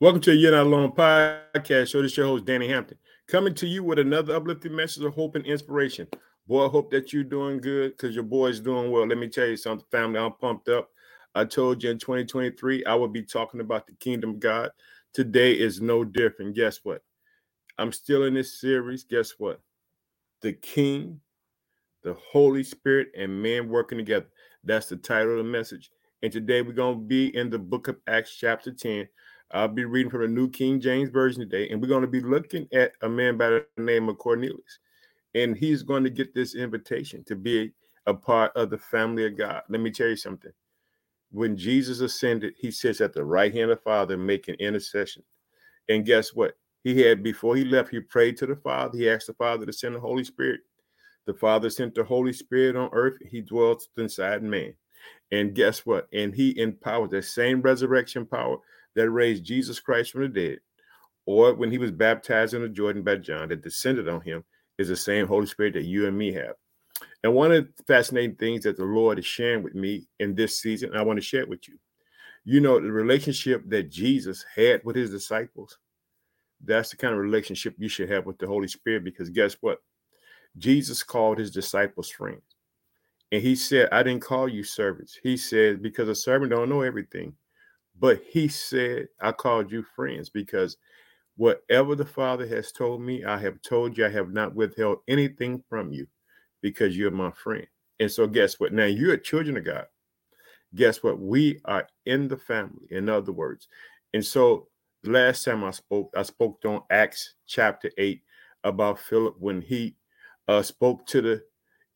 Welcome to You're Not Alone podcast show. This is your host, Danny Hampton, coming to you with another uplifting message of hope and inspiration. Boy, I hope that you're doing good because your boy's doing well. Let me tell you something, family. I'm pumped up. I told you in 2023 I will be talking about the kingdom of God. Today is no different. Guess what? I'm still in this series. Guess what? The King, the Holy Spirit, and man working together. That's the title of the message. And today we're going to be in the book of Acts, chapter 10 I'll be reading from the New King James Version today, and we're going to be looking at a man by the name of Cornelius. And he's going to get this invitation to be a part of the family of God. Let me tell you something. When Jesus ascended, he sits at the right hand of the Father making intercession. And guess what? He had, before he left, he prayed to the Father. He asked the Father to send the Holy Spirit. The Father sent the Holy Spirit on earth. He dwells inside man. And guess what? And he empowered the same resurrection power that raised Jesus Christ from the dead, or when he was baptized in the Jordan by John that descended on him, is the same Holy Spirit that you and me have. And one of the fascinating things that the Lord is sharing with me in this season, I want to share it with you. You know, the relationship that Jesus had with his disciples, that's the kind of relationship you should have with the Holy Spirit because guess what? Jesus called his disciples friends. And he said, I didn't call you servants. He said, because a servant don't know everything. But he said, I called you friends because whatever the Father has told me, I have told you, I have not withheld anything from you because you're my friend. And so, guess what? Now you're children of God. Guess what? We are in the family, in other words. And so, last time I spoke, I spoke on Acts chapter 8 about Philip when he uh, spoke to the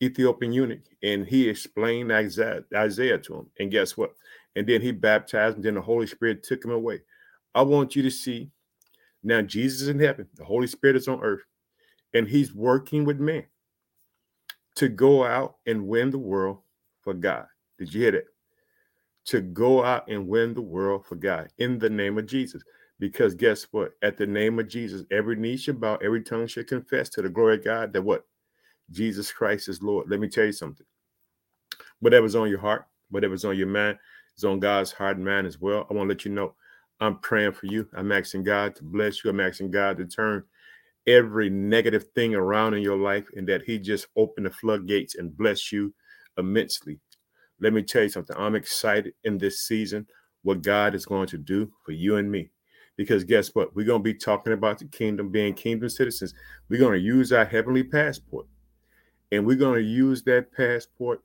Ethiopian eunuch and he explained Isaiah, Isaiah to him. And guess what? And then he baptized, and then the Holy Spirit took him away. I want you to see now Jesus is in heaven, the Holy Spirit is on earth, and he's working with men to go out and win the world for God. Did you hear that? To go out and win the world for God in the name of Jesus. Because guess what? At the name of Jesus, every knee shall bow, every tongue shall confess to the glory of God that what? Jesus Christ is Lord. Let me tell you something. Whatever's on your heart, whatever's on your mind, is on God's heart and mind as well. I want to let you know I'm praying for you. I'm asking God to bless you. I'm asking God to turn every negative thing around in your life and that He just open the floodgates and bless you immensely. Let me tell you something. I'm excited in this season what God is going to do for you and me. Because guess what? We're going to be talking about the kingdom, being kingdom citizens. We're going to use our heavenly passport. And we're going to use that passport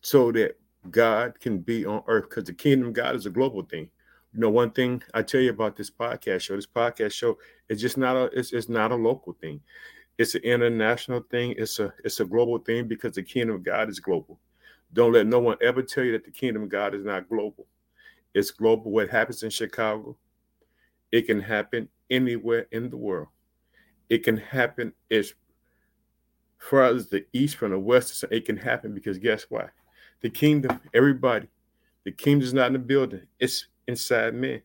so that God can be on earth because the kingdom of God is a global thing. You know, one thing I tell you about this podcast show, this podcast show is just not a it's, it's not a local thing. It's an international thing. It's a it's a global thing because the kingdom of God is global. Don't let no one ever tell you that the kingdom of God is not global. It's global. What happens in Chicago, it can happen anywhere in the world. It can happen as far as the east from the west. It can happen because guess what? The kingdom, everybody, the kingdom is not in the building, it's inside men.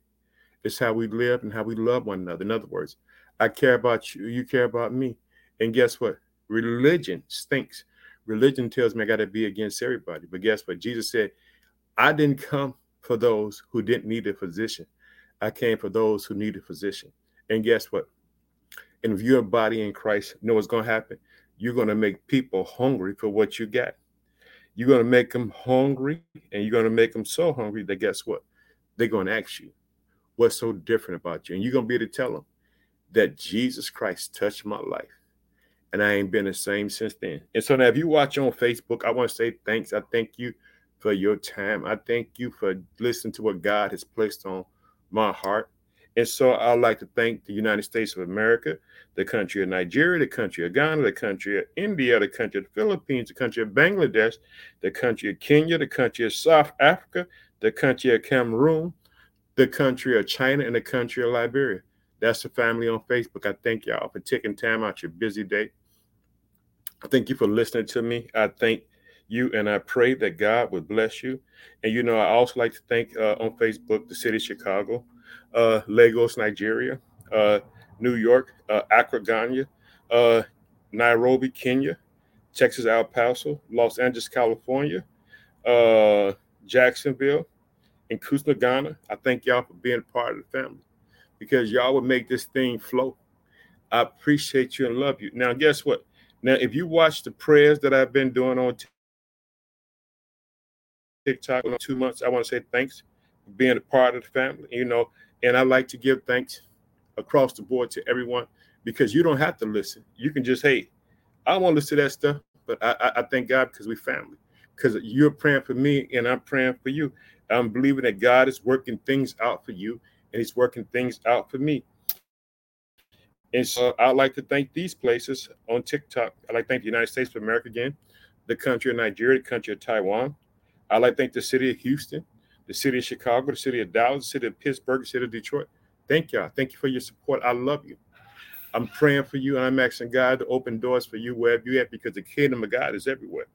It's how we live and how we love one another. In other words, I care about you, you care about me. And guess what? Religion stinks. Religion tells me I got to be against everybody. But guess what? Jesus said, I didn't come for those who didn't need a physician. I came for those who need a physician. And guess what? And if you're a body in Christ, you know what's going to happen? You're going to make people hungry for what you got. You're going to make them hungry and you're going to make them so hungry that guess what? They're going to ask you, what's so different about you? And you're going to be able to tell them that Jesus Christ touched my life. And I ain't been the same since then. And so now, if you watch on Facebook, I want to say thanks. I thank you for your time. I thank you for listening to what God has placed on my heart. And so I'd like to thank the United States of America, the country of Nigeria, the country of Ghana, the country of India, the country of the Philippines, the country of Bangladesh, the country of Kenya, the country of South Africa, the country of Cameroon, the country of China, and the country of Liberia. That's the family on Facebook. I thank y'all for taking time out your busy day. I thank you for listening to me. I thank you and I pray that God would bless you. And you know, I also like to thank uh, on Facebook the city of Chicago uh, Lagos, Nigeria, uh, New York, uh, Accra, Ghana, uh, Nairobi, Kenya, Texas, El Paso, Los Angeles, California, uh, Jacksonville, and Kumasi, Ghana. I thank y'all for being part of the family because y'all would make this thing flow. I appreciate you and love you. Now, guess what? Now, if you watch the prayers that I've been doing on TikTok in two months, I want to say thanks being a part of the family. You know, and I like to give thanks across the board to everyone because you don't have to listen. You can just, hey, I to listen to that stuff, but I, I, I thank God because we family. Because you're praying for me and I'm praying for you. I'm believing that God is working things out for you and He's working things out for me. And so I'd like to thank these places on TikTok. I'd like to thank the United States of America again, the country of Nigeria, the country of Taiwan. I'd like to thank the city of Houston, the city of Chicago, the city of Dallas, the city of Pittsburgh, the city of Detroit. Thank y'all. Thank you for your support. I love you. I'm praying for you and I'm asking God to open doors for you wherever you at because the kingdom of God is everywhere.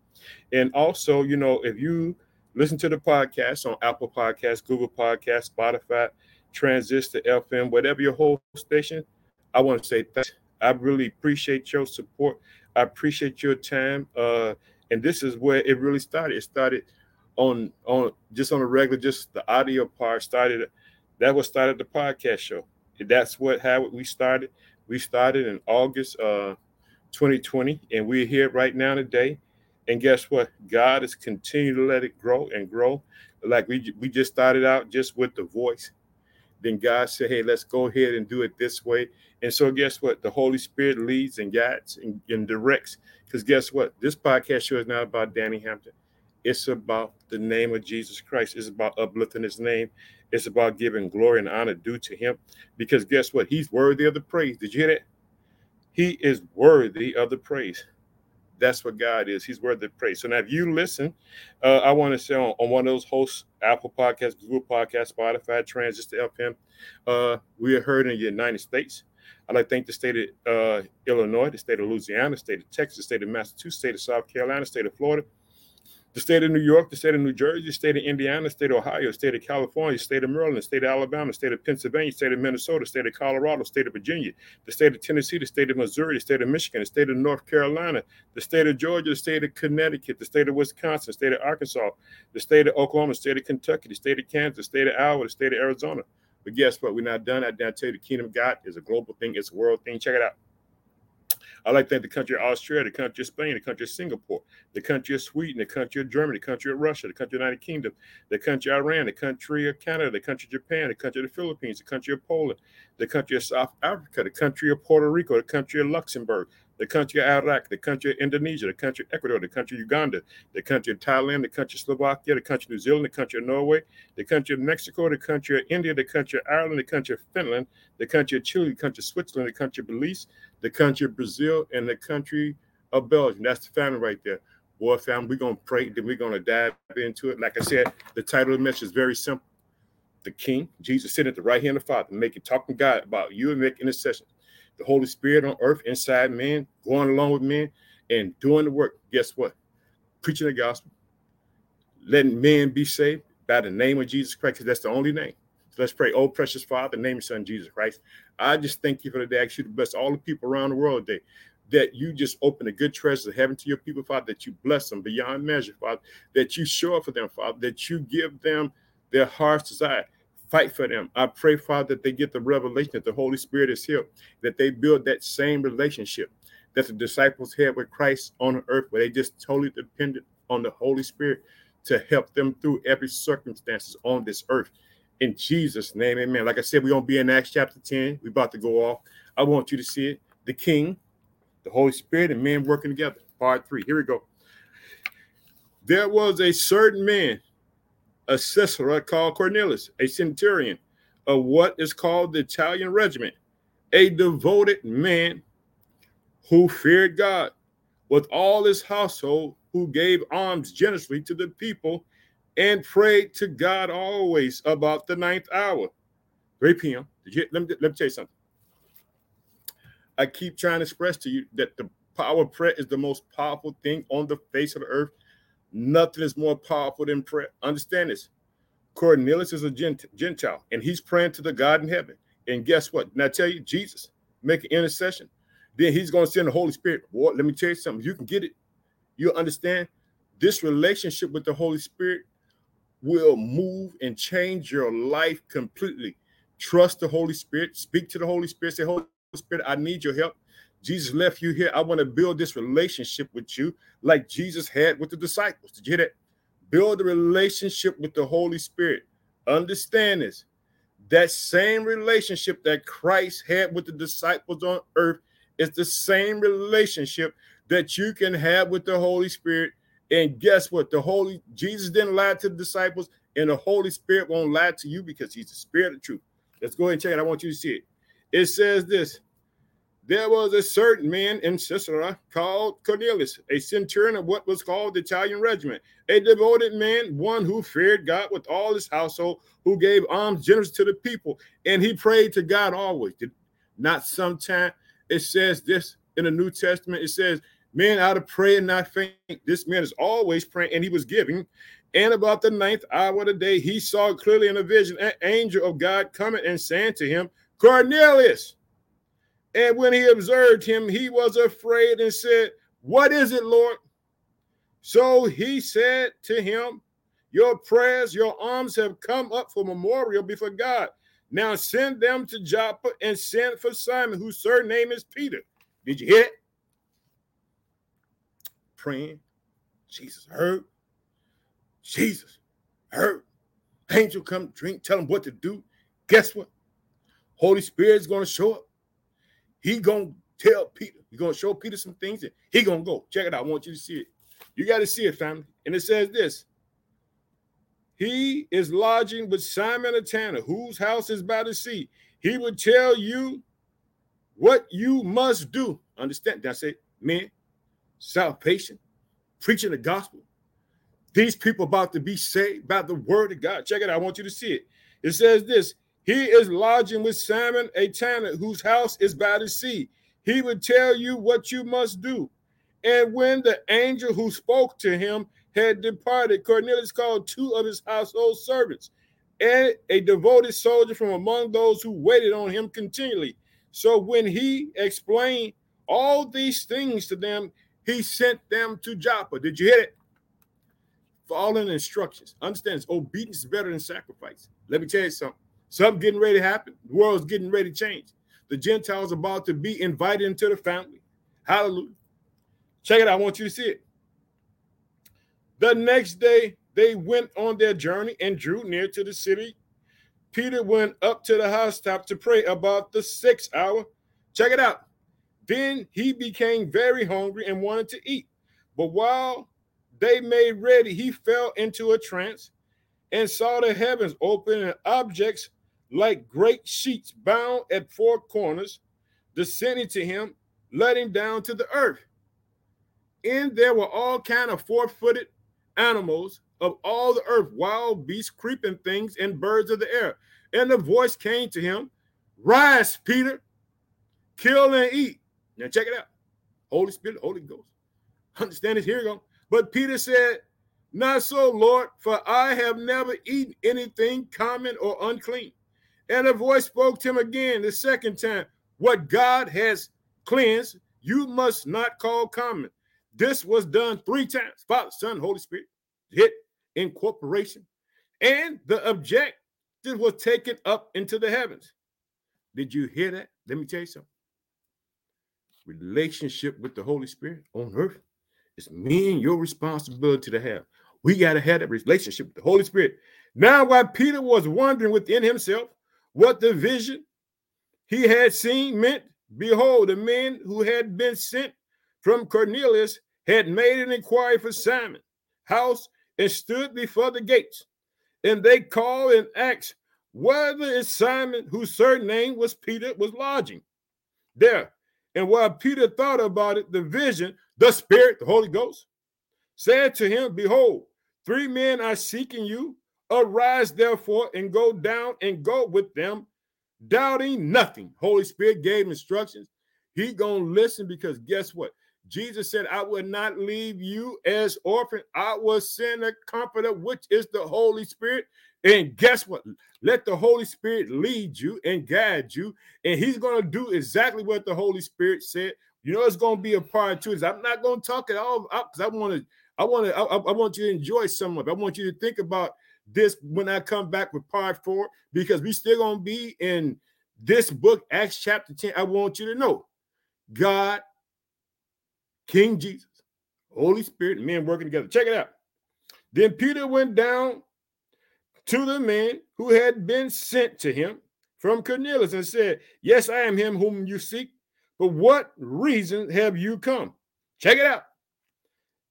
And also, you know, if you listen to the podcast on Apple Podcasts, Google Podcasts, Spotify, Transistor, FM, whatever your whole station, I want to say thanks. I really appreciate your support. I appreciate your time. Uh, and this is where it really started. It started on on just on a regular, just the audio part started. That was started the podcast show. That's what how we started. We started in August uh, 2020, and we're here right now today. And guess what? God has continued to let it grow and grow. Like we we just started out just with the voice. Then God said, "Hey, let's go ahead and do it this way." And so, guess what? The Holy Spirit leads and guides and, and directs. Because guess what? This podcast show is not about Danny Hampton. It's about the name of Jesus Christ. It's about uplifting His name. It's about giving glory and honor due to Him. Because guess what? He's worthy of the praise. Did you hear that? He is worthy of the praise. That's what God is. He's worthy of praise. So now, if you listen, uh, I want to say on, on, one of those hosts, Apple Podcasts, Google Podcasts, Spotify, Transistor FM, uh, we are heard in the United States. I'd like to thank the state of uh, Illinois, the state of Louisiana, the state of Texas, the state of Massachusetts, the state of South Carolina, the state of Florida, the state of New York, the state of New Jersey, the state of Indiana, the state of Ohio, the state of California, the state of Maryland, the state of Alabama, the state of Pennsylvania, the state of Minnesota, the state of Colorado, the state of Virginia, the state of Tennessee, the state of Missouri, the state of Michigan, the state of North Carolina, the state of Georgia, the state of Connecticut, the state of Wisconsin, the state of Arkansas, the state of Oklahoma, the state of Kentucky, the state of Kansas, the state of Iowa, the state of Arizona. But guess what? We're not done. I, tell you, the kingdom of God is a global thing, it's a world thing. Check it out. I like that the country of Australia, the country of Spain, the country of Singapore, the country of Sweden, the country of Germany, the country of Russia, the country of the United Kingdom, the country of Iran, the country of Canada, the country of Japan, the country of the Philippines, the country of Poland, the country of South Africa, the country of Puerto Rico, the country of Luxembourg, the country of Iraq, the country of Indonesia, the country of Ecuador, the country of Uganda, the country of Thailand, the country of Slovakia, the country of New Zealand, the country of Norway, the country of Mexico, the country of India, the country of Ireland, the country of Finland, the country of Chile, the country of Switzerland, the country of Belize, the country of Brazil, and the country of Belgium. That's the family right there. Boy, family, we're going to pray, then we're going to dive into it. Like I said, the title of the message is very simple. The King, Jesus sitting at the right hand of the Father, making talking God about you and making intercession the Holy Spirit on earth inside men, going along with men and doing the work. Guess what? Preaching the gospel, letting men be saved by the name of Jesus Christ, because that's the only name. So let's pray. Oh, precious Father, name your son Jesus Christ. I just thank you for the day. I ask you to bless all the people around the world today. That you just open the good treasures of heaven to your people, Father, that you bless them beyond measure, Father, that you show up for them, Father, that you give them their heart's desire fight for them. I pray, Father, that they get the revelation that the Holy Spirit is here, that they build that same relationship that the disciples had with Christ on earth, where they just totally depended on the Holy Spirit to help them through every circumstances on this earth. In Jesus' name, amen. Like I said, we're going to be in Acts chapter 10. We're about to go off. I want you to see it. The King, the Holy Spirit, and men working together. Part three. Here we go. There was a certain man a Caesarea called Cornelius, a centurion of what is called the Italian regiment, a devoted man who feared God with all his household, who gave alms generously to the people and prayed to God always about the ninth hour. 3 p.m. You, let, me, let me tell you something. I keep trying to express to you that the power of prayer is the most powerful thing on the face of the earth Nothing is more powerful than prayer. Understand this. Cornelius is a Gentile, and he's praying to the God in heaven. And guess what? Now tell you, Jesus make an intercession. Then he's going to send the Holy Spirit. Boy, let me tell you something. You can get it. You understand this relationship with the Holy Spirit will move and change your life completely. Trust the Holy Spirit. Speak to the Holy Spirit. Say, Holy Spirit, I need your help. Jesus left you here. I want to build this relationship with you like Jesus had with the disciples. Did you hear that? Build a relationship with the Holy Spirit. Understand this. That same relationship that Christ had with the disciples on earth is the same relationship that you can have with the Holy Spirit. And guess what? The Holy Jesus didn't lie to the disciples, and the Holy Spirit won't lie to you because he's the spirit of truth. Let's go ahead and check it. I want you to see it. It says this there was a certain man in Caesarea called Cornelius, a centurion of what was called the Italian regiment, a devoted man, one who feared God with all his household, who gave alms generous to the people, and he prayed to God always. Not sometime. It says this in the New Testament. It says, "Man out of prayer and not faint." This man is always praying, and he was giving. And about the ninth hour of the day, he saw clearly in a vision an angel of God coming and saying to him, Cornelius. And when he observed him, he was afraid and said, What is it, Lord? So he said to him, Your prayers, your alms have come up for memorial before God. Now send them to Joppa and send for Simon, whose surname is Peter. Did you hear it? Praying. Jesus heard. Jesus heard. Angel come drink, tell him what to do. Guess what? Holy Spirit's going to show up. He gonna tell Peter. He gonna show Peter some things, and he gonna go. Check it out. I want you to see it. You got to see it, family. And it says this: He is lodging with Simon a tanner, whose house is by the sea. He would tell you what you must do. Understand? That's it, man. Salvation, preaching the gospel. These people about to be saved by the word of God. Check it out. I want you to see it. It says this he is lodging with Simon, a tanner, whose house is by the sea. He would tell you what you must do. And when the angel who spoke to him had departed, Cornelius called two of his household servants and a devoted soldier from among those who waited on him continually. So when he explained all these things to them, he sent them to Joppa. Did you hear it? Following instructions. Understand, obedience is better than sacrifice. Let me tell you something. Something getting ready to happen. The world's getting ready to change. The Gentiles are about to be invited into the family. Hallelujah. Check it out. I want you to see it. The next day, they went on their journey and drew near to the city. Peter went up to the housetop to pray about the sixth hour. Check it out. Then he became very hungry and wanted to eat. But while they made ready, he fell into a trance and saw the heavens open and objects like great sheets bound at four corners, descending to him, letting down to the earth. And there were all kind of four-footed animals of all the earth, wild beasts, creeping things, and birds of the air. And the voice came to him, Rise, Peter, kill and eat. Now check it out. Holy Spirit, Holy Ghost. Understand this? Here you go. But Peter said, Not so, Lord, for I have never eaten anything common or unclean. And a voice spoke to him again the second time What God has cleansed, you must not call common. This was done three times Father, Son, Holy Spirit, hit incorporation. And the objective was taken up into the heavens. Did you hear that? Let me tell you something. Relationship with the Holy Spirit on earth is me and your responsibility to have. We got to have that relationship with the Holy Spirit. Now, while Peter was wondering within himself what the vision he had seen meant, behold, the men who had been sent from Cornelius had made an inquiry for Simon house and stood before the gates. And they called and asked whether it's Simon, whose surname was Peter, was lodging there. And while Peter thought about it, the vision, the Spirit, the Holy Ghost, said to him, Behold, three men are seeking you. Arise, therefore, and go down and go with them, doubting nothing. Holy Spirit gave instructions. He gonna listen because guess what? Jesus said, I will not leave you as orphan. I will send a comforter, which is the Holy Spirit. And guess what? Let the Holy Spirit lead you and guide you. And he's going to do exactly what the Holy Spirit said. You know, it's going to be a part two. I'm not going to talk it all out because I want to, I want to, I, I, want you to enjoy some of it. I want you to think about this when I come back with part four because we still gonna be in this book, Acts chapter 10. I want you to know God, King Jesus, Holy Spirit, men working together. Check it out. Then Peter went down to the man who had been sent to him from Cornelius and said, Yes, I am him whom you seek, but what reason have you come? Check it out.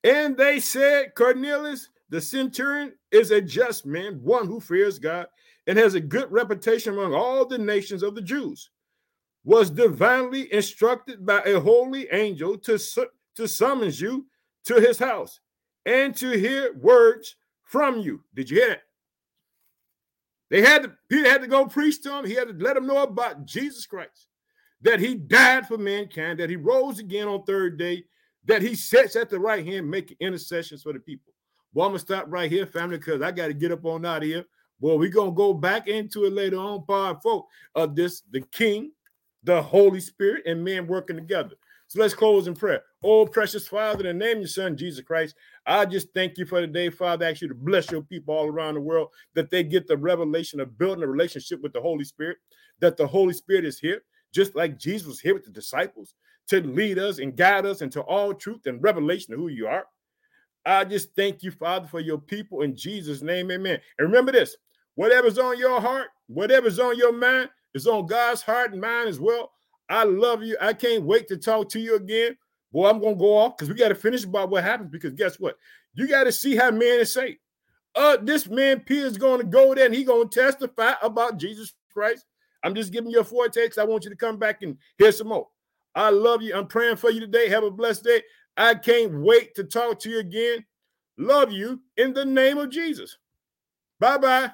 And they said, Cornelius, the centurion, is a just man, one who fears God and has a good reputation among all the nations of the Jews, was divinely instructed by a holy angel to, to summons you to his house and to hear words from you. Did you hear that? They had to, Peter had to go preach to him. He had to let him know about Jesus Christ, that he died for mankind, that he rose again on third day, that he sits at the right hand making intercessions for the people. Well, I'm gonna stop right here, family, because I got to get up on out of here. Well, we're gonna go back into it later on, part four of this the King, the Holy Spirit, and men working together. So let's close in prayer. Oh, precious Father, in the name of your Son, Jesus Christ, I just thank you for the day, Father. I ask you to bless your people all around the world that they get the revelation of building a relationship with the Holy Spirit, that the Holy Spirit is here, just like Jesus was here with the disciples to lead us and guide us into all truth and revelation of who you are. I just thank you, Father, for your people in Jesus' name. Amen. And remember this whatever's on your heart, whatever's on your mind, is on God's heart and mind as well. I love you. I can't wait to talk to you again. Boy, I'm gonna go off because we got to finish about what happens. Because guess what? You got to see how man is saved. Uh, this man Peter is going to go there and he gonna testify about Jesus Christ. I'm just giving you a foretext. I want you to come back and hear some more. I love you. I'm praying for you today. Have a blessed day. I can't wait to talk to you again. Love you in the name of Jesus. Bye bye.